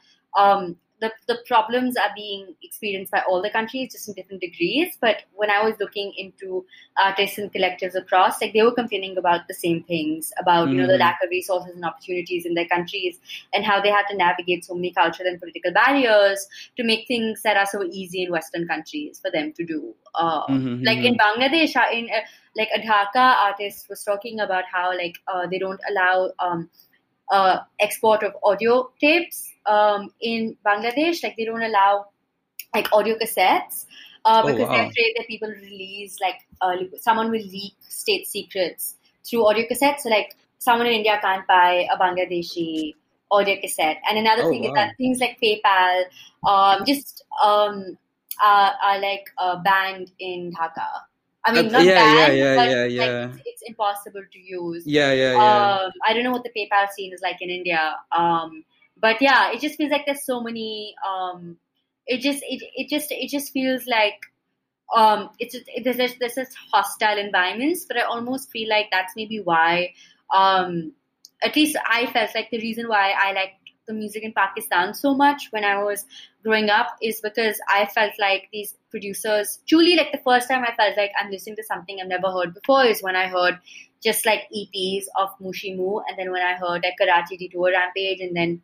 um the, the problems are being experienced by all the countries just in different degrees but when i was looking into artists and collectives across like they were complaining about the same things about you know the Mhm. lack of resources and opportunities in their countries and how they had to navigate so many cultural and political barriers to make things that are so easy in western countries for them to do uh, Mhm, like in mhm. bangladesh uh, in uh, like a dhaka artist was talking about how like uh, they don't allow um, uh, export of audio tapes um, in Bangladesh. Like they don't allow like audio cassettes uh, Oh, because they're afraid that people release like uh, someone will leak state secrets through audio cassettes. So like someone in India can't buy a Bangladeshi audio cassette. And another Oh, thing is that things like PayPal um, just um, are, are like uh, banned in Dhaka. I mean, not yeah, yeah, banned, yeah, but yeah, like. It's, it's impossible to use. Yeah, yeah, yeah. Um, I don't know what the PayPal scene is like in India, um, but yeah, it just feels like there's so many. Um, it just it, it just it just feels like um, it's it, there's this, there's this hostile environments, but I almost feel like that's maybe why. Um, at least I felt like the reason why I liked the music in Pakistan so much when I was growing up is because I felt like these producers truly like the first time I felt like I'm listening to something I've never heard before is when I heard just like EPs of Mushi Moo and then when I heard like Karachi Detour Rampage and then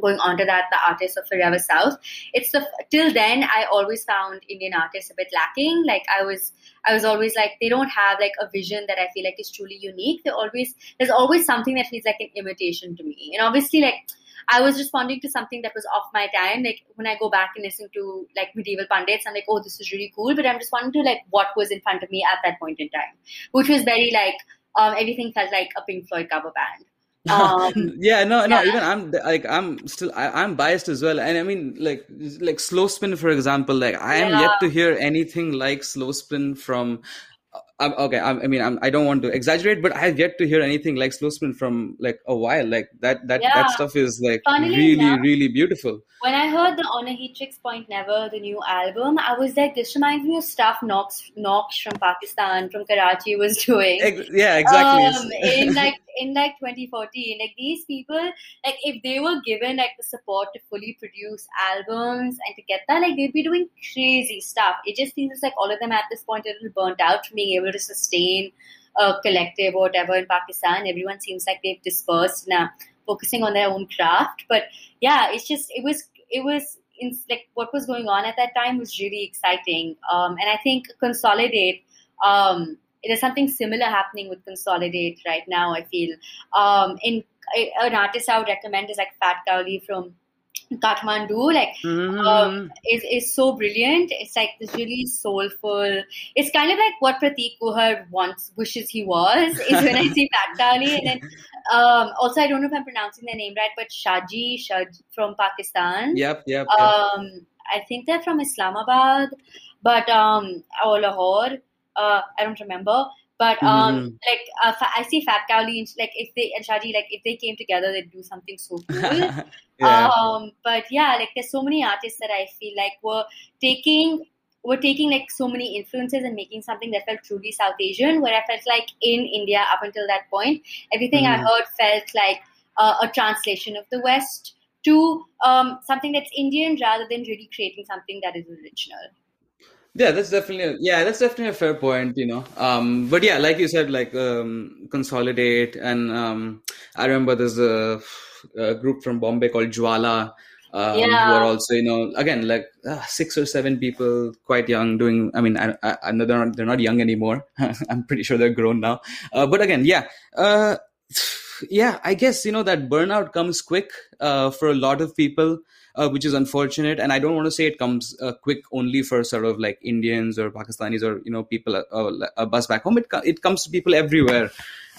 going on to that the artists of Forever South. It's the till then I always found Indian artists a bit lacking. Like I was I was always like they don't have like a vision that I feel like is truly unique. They always there's always something that feels like an imitation to me. And obviously like I was responding to something that was off my time. Like when I go back and listen to like Midival Punditz, I'm like, oh, this is really cool. But I'm just wondering to like what was in front of me at that point in time, which was very like um, everything felt like a Pink Floyd cover band. Um, yeah, no, no. Yeah. Even I'm like I'm still I, am biased as well, and I mean like like slow spin for example. Like I am yet to hear anything like slow spin from I'm, okay, I'm, i mean, I'm, I do not want to exaggerate, but I have yet to hear anything like Slow Spin from like a while. Like that, that, yeah. that stuff is like Funnily really, enough, really beautiful. When I heard the Oneohtrix Point Never, the new album, I was like, this reminds me of stuff Knox, Knox from Pakistan, from Karachi was doing. Ex- yeah, exactly. Um, in like in like 2014, like these people, like if they were given like the support to fully produce albums and to get that, like they'd be doing crazy stuff. It just seems like all of them at this point are a little burnt out from being able to sustain a collective or whatever in Pakistan. Everyone seems like they've dispersed now, focusing on their own craft. But yeah, it's just it was it was in, like what was going on at that time was really exciting. Um, and I think consolidate. Um, there's something similar happening with Consolidate right now. I feel um, in an artist I would recommend is like Fat Cowley from Kathmandu, like mm-hmm. um, is is so brilliant. It's like this really soulful. It's kind of like what Prateek Kuhad wants, wishes he was. Is when I see Fat Cowley, and then um, also I don't know if I'm pronouncing their name right, but Shaji Shaj from Pakistan. Yep, yep. yep. Um, I think they're from Islamabad, but um, or Lahore. Uh, I don't remember. But um, mm-hmm. like uh, I see Fat Cowley, like if they and Shaji, like if they came together, they'd do something so cool. yeah. Um, but yeah, like there's so many artists that I feel like were taking were taking like so many influences and making something that felt truly South Asian. Where I felt like in India up until that point, everything mm. I heard felt like uh, a translation of the West to um, something that's Indian rather than really creating something that is original. Yeah, that's definitely a, yeah, that's definitely a fair point, you know. Um, but yeah, like you said, like um, consolidate, and um, I remember there's a, a group from Bombay called Jwala, um, yeah. who are also, you know, again like uh, six or seven people, quite young, doing. I mean, I, I, I know they're not, they're not young anymore. I'm pretty sure they're grown now. Uh, but again, yeah. Uh, yeah, I guess you know that burnout comes quick uh, for a lot of people uh, which is unfortunate. And I don't want to say it comes uh, quick only for sort of like Indians or Pakistanis or you know people uh, a bus back home. It it comes to people everywhere.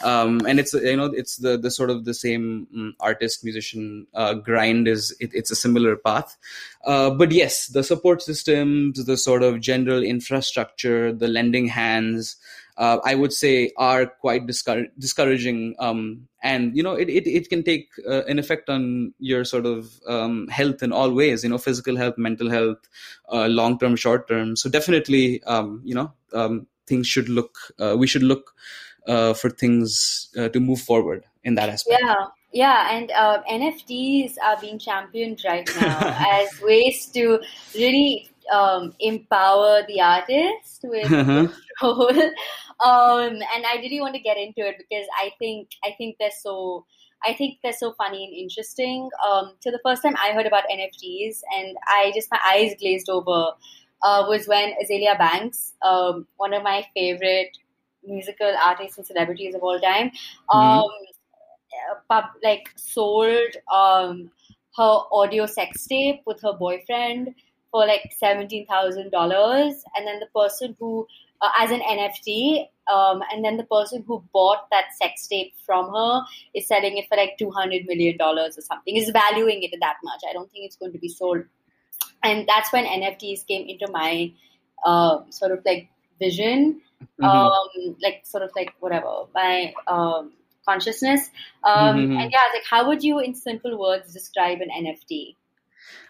Um, and it's you know it's the the sort of the same um, artist musician uh, grind is it, it's a similar path uh, but yes the support systems the sort of general infrastructure the lending hands uh, I would say are quite discour- discouraging. Um, and you know, it, it, it can take uh, an effect on your sort of um, health in all ways. You know, physical health, mental health, uh, long term, short term. So definitely, um, you know, um, things should look. Uh, we should look uh, for things uh, to move forward in that aspect. Yeah. Yeah, and uh, NFTs are being championed right now as ways to really um, empower the artist with uh-huh. control. Um, and I really want to get into it because I think I think they're so I think they're so funny and interesting. Um, so the first time I heard about NFTs and I just my eyes glazed over uh, was when Azealia Banks, um, one of my favorite musical artists and celebrities of all time, mm-hmm. um, mm-hmm. pub, like sold um, her audio sex tape with her boyfriend for like seventeen thousand dollars, and then the person who, uh, as an NFT, um, and then the person who bought that sex tape from her is selling it for like two hundred million dollars or something. Is valuing it that much. I don't think it's going to be sold, and that's when NFTs came into my uh, sort of like vision, mm-hmm. um, like sort of like whatever my um, consciousness. Um, Mhm. And yeah, like how would you, in simple words, describe an NFT?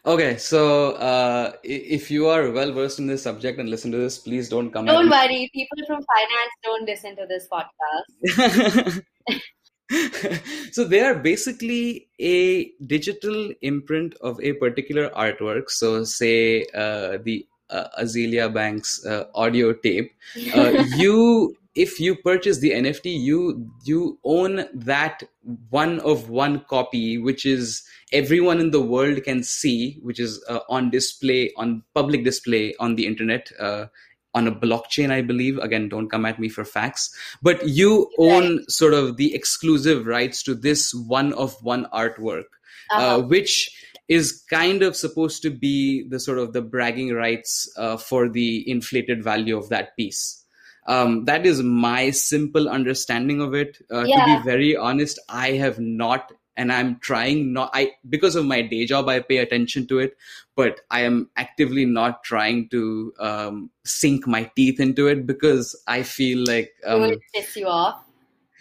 Okay, so uh, if you are well versed in this subject and listen to this, please don't come Don't worry, people from finance don't listen to this podcast. so they are basically a digital imprint of a particular artwork. So, say uh, the uh, Azealia Banks uh, audio tape. Uh, you, if you purchase the NFT, you you own that one of one copy, which is everyone in the world can see, which is uh, on display on public display on the internet. Uh, on a blockchain, I believe. Again, don't come at me for facts. But you own sort of the exclusive rights to this one of one artwork, uh, Uh-huh. which is kind of supposed to be the sort of the bragging rights uh, for the inflated value of that piece. Um, that is my simple understanding of it. Uh, To be very honest, I have not, and I'm trying not. I because of my day job, I pay attention to it, but I am actively not trying to um, sink my teeth into it because I feel like It um, would piss you off.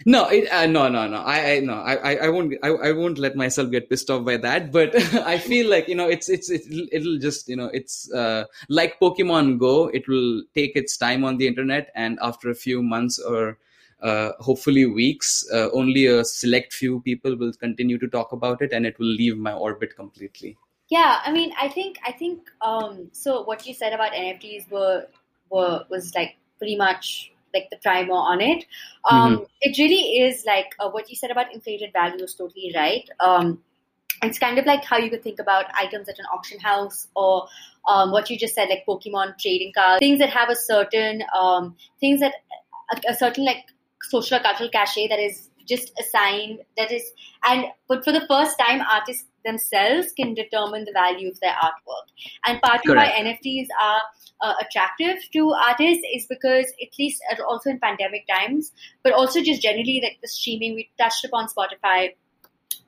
No, it, uh, no, no, no. I, I no, I, I, won't, I, I won't let myself get pissed off by that. But I feel like you know, it's, it's, it'll, it'll just, you know, it's uh, like Pokemon Go. It will take its time on the internet, and after a few months or uh, hopefully weeks, uh, only a select few people will continue to talk about it, and it will leave my orbit completely. Yeah, I mean, I think I think um, so. What you said about NFTs were were was like pretty much like the primer on it. Um, It really is like uh, what you said about inflated value is totally right. Um, it's kind of like how you could think about items at an auction house or um, what you just said, like Pokemon trading cards, things that have a certain um, things that a, a certain like social or cultural cachet that is just assigned that is and but for the first time artists themselves can determine the value of their artwork and part of why nfts are uh, attractive to artists is because at least uh, also in pandemic times but also just generally like the streaming we touched upon spotify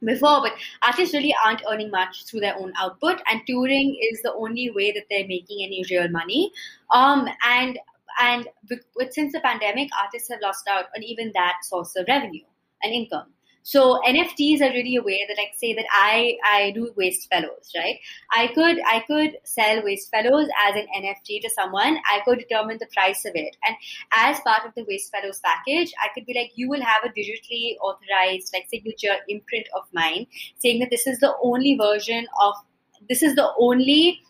before, but artists really aren't earning much through their own output, and touring is the only way that they're making any real money. Um, and and with, since the pandemic, artists have lost out on even that source of revenue and income. So NFTs are really a way that, like, say that I I do waste fellows, right? I could I could sell waste fellows as an NFT to someone. I could determine the price of it, and as part of the waste fellows package, I could be like, you will have a digitally authorized like signature imprint of mine, saying that this is the only version of this is the only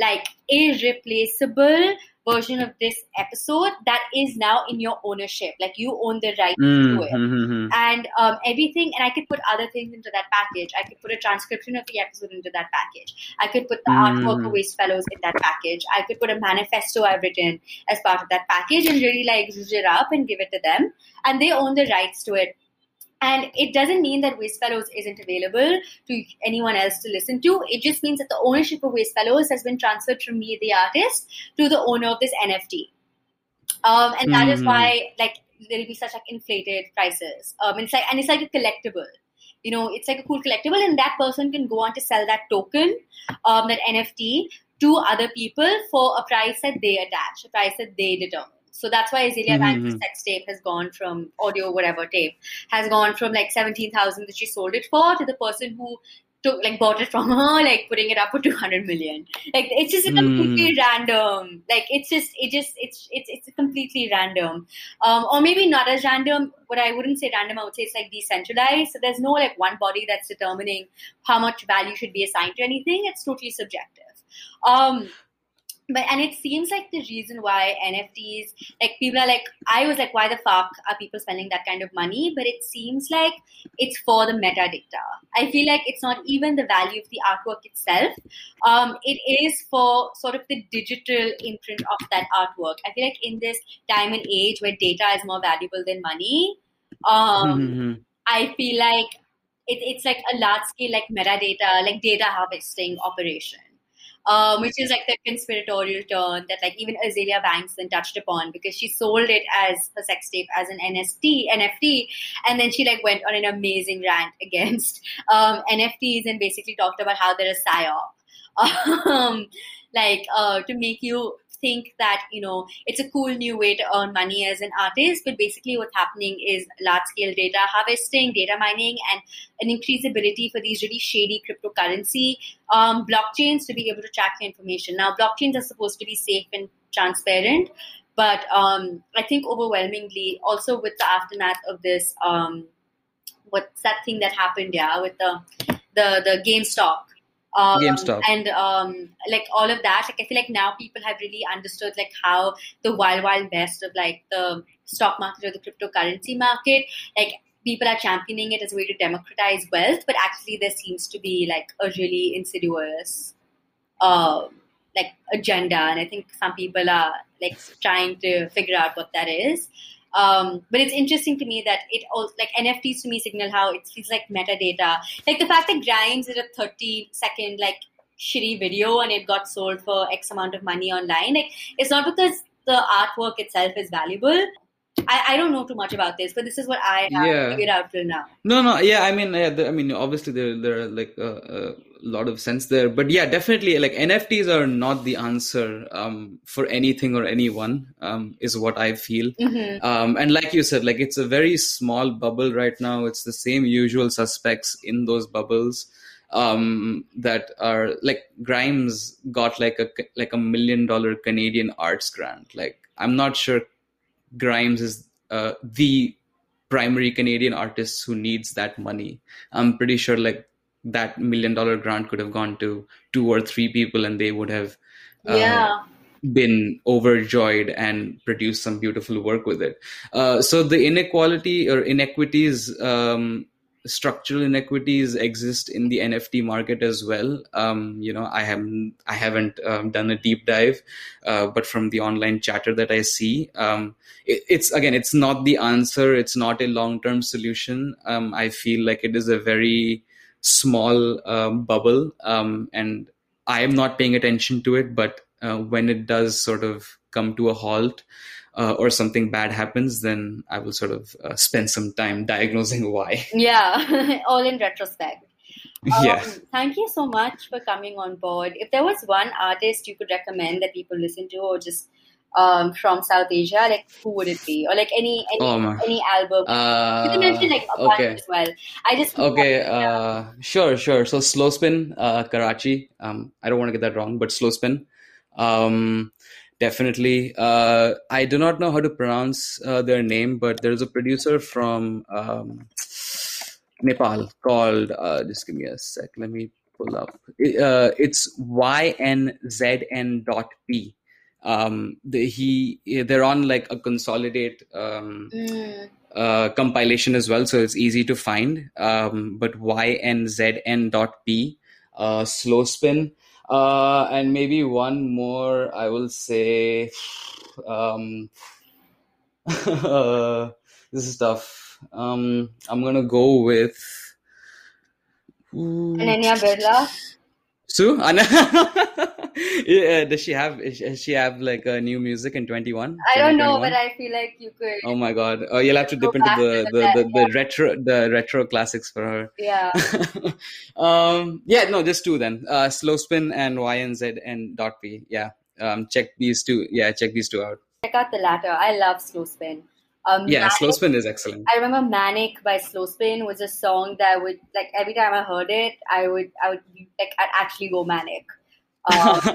like irreplaceable version of this episode that is now in your ownership. Like you own the right to it Mm-hmm. and um, everything and i could put other things into that package i could put a transcription of the episode into that package i could put the artwork Mm. of waste fellows in that package i could put a manifesto i've written as part of that package and really like zhuzh it up and give it to them and they own the rights to it and it doesn't mean that Waste Fellows isn't available to anyone else to listen to. It just means that the ownership of Waste Fellows has been transferred from me, the artist, to the owner of this NFT. Um, and that is Mhm. why, like, there'll be such like inflated prices. Um, and it's like, and it's like a collectible. You know, it's like a cool collectible, and that person can go on to sell that token, um, that NFT, to other people for a price that they attach, a price that they determine. So that's why Azealia Banks' Mhm. sex tape has gone from audio, whatever tape, has gone from like seventeen thousand that she sold it for to the person who took like bought it from her, like putting it up for two hundred million. Like it's just a completely random. Like it's just it just it's it's it's completely random. Um, or maybe not as random. But I wouldn't say random. I would say it's like decentralized. So there's no like one body that's determining how much value should be assigned to anything. It's totally subjective. Um, but and it seems like the reason why NFTs, like people are like, I was like, why the fuck are people spending that kind of money? But it seems like it's for the metadata. I feel like it's not even the value of the artwork itself. Um, it is for sort of the digital imprint of that artwork. I feel like in this time and age where data is more valuable than money, um, Mm-hmm. I feel like it, it's like a large scale like metadata, like data harvesting operation. Um, which is like the conspiratorial turn that like even Azealia Banks then touched upon because she sold it as a sex tape as an NFT NFT and then she like went on an amazing rant against um, NFTs and basically talked about how they're a psyop. Um, like uh, to make you think that you know it's a cool new way to earn money as an artist. But basically, what's happening is large scale data harvesting, data mining, and an increased ability for these really shady cryptocurrency um, blockchains to be able to track your information. Now, blockchains are supposed to be safe and transparent, but um, I think overwhelmingly, also with the aftermath of this, um, what's that thing that happened? Yeah, with the the the GameStop. Um, GameStop. and um, like all of that, like I feel like now people have really understood like how the wild wild west of like the stock market or the cryptocurrency market, like people are championing it as a way to democratize wealth, but actually there seems to be like a really insidious uh, like agenda, and I think some people are like trying to figure out what that is. Um, but it's interesting to me that it all like NFTs to me signal how it feels like metadata. Like the fact that Grimes did a 30 second like shitty video and it got sold for X amount of money online. Like it's not because the artwork itself is valuable. I, I don't know too much about this, but this is what I have Yeah. figured out till now. No, no, yeah, I mean, yeah, the, I mean, obviously there there are like a, a lot of sense there, but yeah, definitely, like NFTs are not the answer um, for anything or anyone, um, is what I feel. hmm Um, and like you said, like it's a very small bubble right now. It's the same usual suspects in those bubbles um, that are like Grimes got like a like a million dollar Canadian arts grant. Like I'm not sure Grimes is uh, the primary Canadian artist who needs that money. I'm pretty sure like that million dollar grant could have gone to two or three people and they would have uh, Yeah. been overjoyed and produced some beautiful work with it. Uh, so the inequality or inequities, um, structural inequities exist in the NFT market as well. Um, you know, I haven't I haven't um, done a deep dive, uh, but from the online chatter that I see, um, it, it's again, it's not the answer. It's not a long term solution. Um, I feel like it is a very small um, bubble, um, and I am not paying attention to it. But uh, when it does sort of come to a halt, uh, or something bad happens, then I will sort of uh, spend some time diagnosing why. Yeah. All in retrospect. Um, yeah. Thank you so much for coming on board. If there was one artist you could recommend that people listen to, or just um, from South Asia, like who would it be? Or like any any Oh any album? you can mention Uh, like a bunch okay. as well. I just Okay. Uh, sure. Sure. So slow spin, uh, Karachi. Um, I don't want to get that wrong, but slow spin. Um, definitely. Uh, I do not know how to pronounce uh, their name, but there's a producer from um, Nepal called. Uh, just give me a sec. Let me pull up. It, uh, it's ynzn dot p. Um, the, he they're on like a consolidate um, Mm, uh, compilation as well, so it's easy to find. Um, but ynzn.p, uh, slow spin, uh, and maybe one more. I will say, um, this is tough. Um, I'm gonna go with. Ananya Birla. Sue, Anna, yeah, does she have? Does she have like a new music in 21? I don't know, but I feel like you could. Oh my god! Oh, you'll have to dip into the the, that, the, the retro the retro classics for her. Yeah. um, yeah, no, just two then. Uh, slow spin and YNZ and dot P. Yeah, um, check these two. Yeah, check these two out. Check out the latter. I love Slow Spin. Um, Yeah, slow spin is excellent. I remember Manic by Slow Spin was a song that would like every time I heard it, I would I would like I'd actually go manic. Um,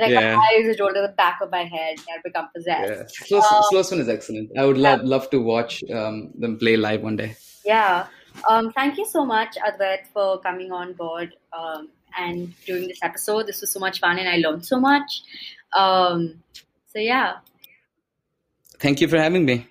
like yeah. my eyes would roll to the back of my head and I'd become Yeah, possessed. slow, Um, slow spin is excellent. I would love love to watch um, them play live one day. Yeah. Um, thank you so much, Advait, for coming on board um, and doing this episode. This was so much fun and I learned so much. Um, so yeah. Thank you for having me.